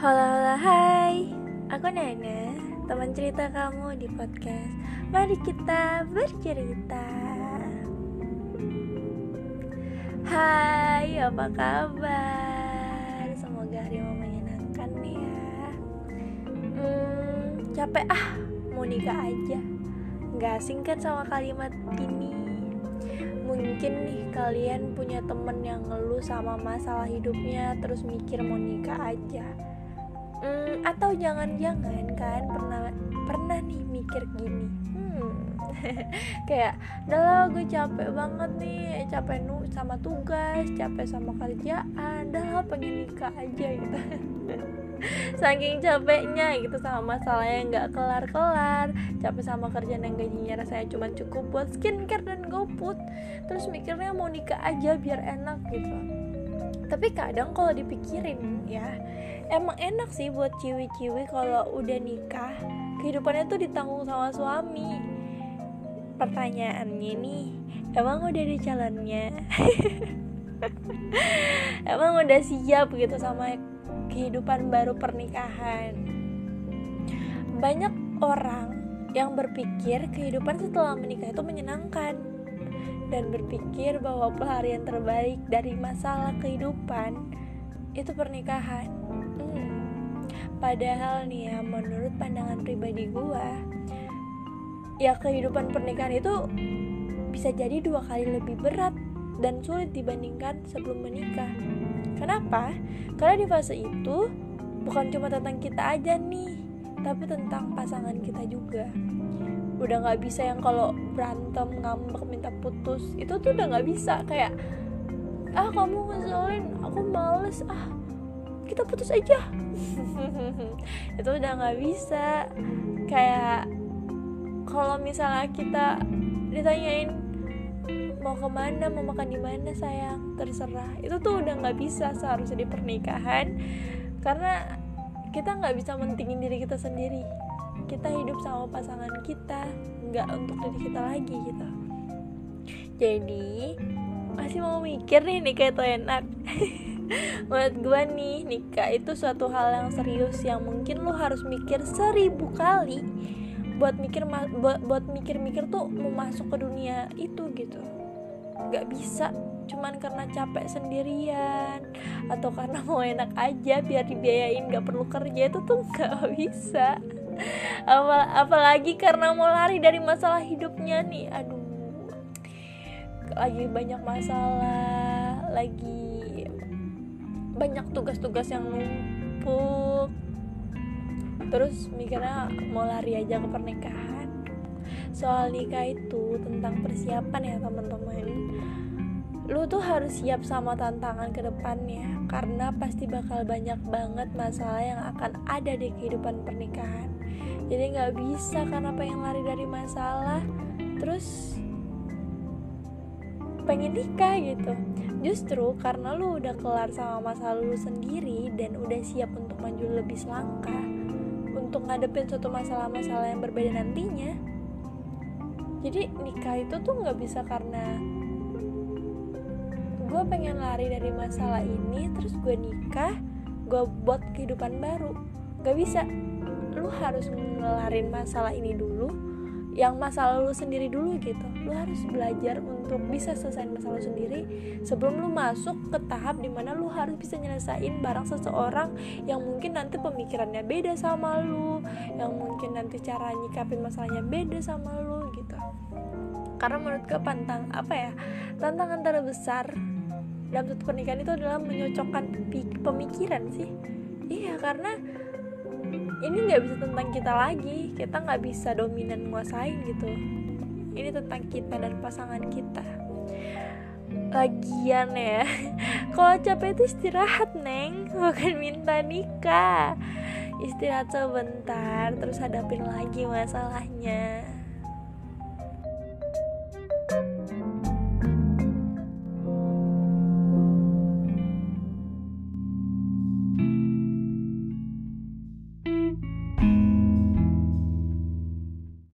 Aku Nana, teman cerita kamu di podcast. Mari kita bercerita. Hai, apa kabar? Semoga hari mau menyenangkan ya. Hmm, Capek ah, mau nikah aja. Gak asing kan sama kalimat ini. Mungkin nih kalian punya temen yang ngeluh sama masalah hidupnya Terus mikir mau nikah aja hmm, atau jangan-jangan kan pernah pernah nih mikir gini. Hmm, kayak dah gue capek banget nih capek nu sama tugas capek sama kerjaan dah pengen nikah aja gitu. Saking capeknya gitu sama masalah yang nggak kelar-kelar capek sama kerjaan yang gajinya rasanya cuma cukup buat skincare dan goput terus mikirnya mau nikah aja biar enak gitu tapi kadang kalau dipikirin ya emang enak sih buat ciwi-ciwi kalau udah nikah kehidupannya tuh ditanggung sama suami. Pertanyaannya nih emang udah ada calonnya emang udah siap gitu sama kehidupan baru pernikahan? Banyak orang yang berpikir kehidupan setelah menikah itu menyenangkan dan berpikir bahwa pelarian terbaik dari masalah kehidupan itu pernikahan. Padahal nih ya menurut pandangan pribadi gue ya kehidupan pernikahan itu bisa jadi dua kali lebih berat dan sulit dibandingkan sebelum menikah. Kenapa? karena di fase itu bukan cuma tentang kita aja nih tapi tentang pasangan kita juga udah nggak bisa yang kalau berantem ngambek minta putus itu tuh udah nggak bisa. Kayak ah kamu ngeselin aku males ah kita putus aja. Itu udah nggak bisa. Kayak kalau misalnya kita ditanyain mau ke mana mau makan di mana sayang? Terserah. Itu tuh udah nggak bisa seharusnya di pernikahan. Karena kita nggak bisa mentingin diri kita sendiri kita hidup sama pasangan kita nggak untuk diri kita lagi gitu. Jadi masih mau mikir nih kayak tuh enak. Menurut gue nih nikah itu suatu hal yang serius yang mungkin lo harus mikir seribu kali buat mikir buat buat mikir-mikir tuh mau masuk ke dunia itu gitu. Nggak bisa cuman karena capek sendirian atau karena mau enak aja biar dibiayain nggak perlu kerja itu tuh nggak bisa apalagi karena mau lari dari masalah hidupnya nih aduh. Lagi banyak masalah lagi banyak tugas-tugas yang numpuk. Terus mikirnya mau lari aja ke pernikahan. Soal nikah itu tentang persiapan ya teman-teman lu tuh harus siap sama tantangan ke depannya karena pasti bakal banyak banget masalah yang akan ada di kehidupan pernikahan. Jadi nggak bisa karena pengen lari dari masalah terus pengen nikah gitu. Justru karena lu udah kelar sama masa lalu sendiri dan udah siap untuk maju lebih selangkah untuk ngadepin suatu masalah-masalah yang berbeda nantinya jadi nikah itu tuh nggak bisa karena gue pengen lari dari masalah ini terus gue nikah gue buat kehidupan baru. Gak bisa. Lu harus ngelarin masalah ini dulu yang masalah lu sendiri dulu gitu. Lu harus belajar untuk bisa selesai masalah lu sendiri sebelum lu masuk ke tahap di mana lu harus bisa nyelesain barang seseorang yang mungkin nanti pemikirannya beda sama lu yang mungkin nanti cara nyikapin masalahnya beda sama lu gitu. Karena menurut gue pantang apa ya tantangan terbesar dalam satu pernikahan itu adalah menyocokkan pemikiran sih. Iya karena ini nggak bisa tentang kita lagi. Kita nggak bisa dominan nguasain gitu. Ini tentang kita dan pasangan kita. Lagian ya kalau capek itu istirahat neng. Bukan minta nikah. Istirahat sebentar terus hadapin lagi masalahnya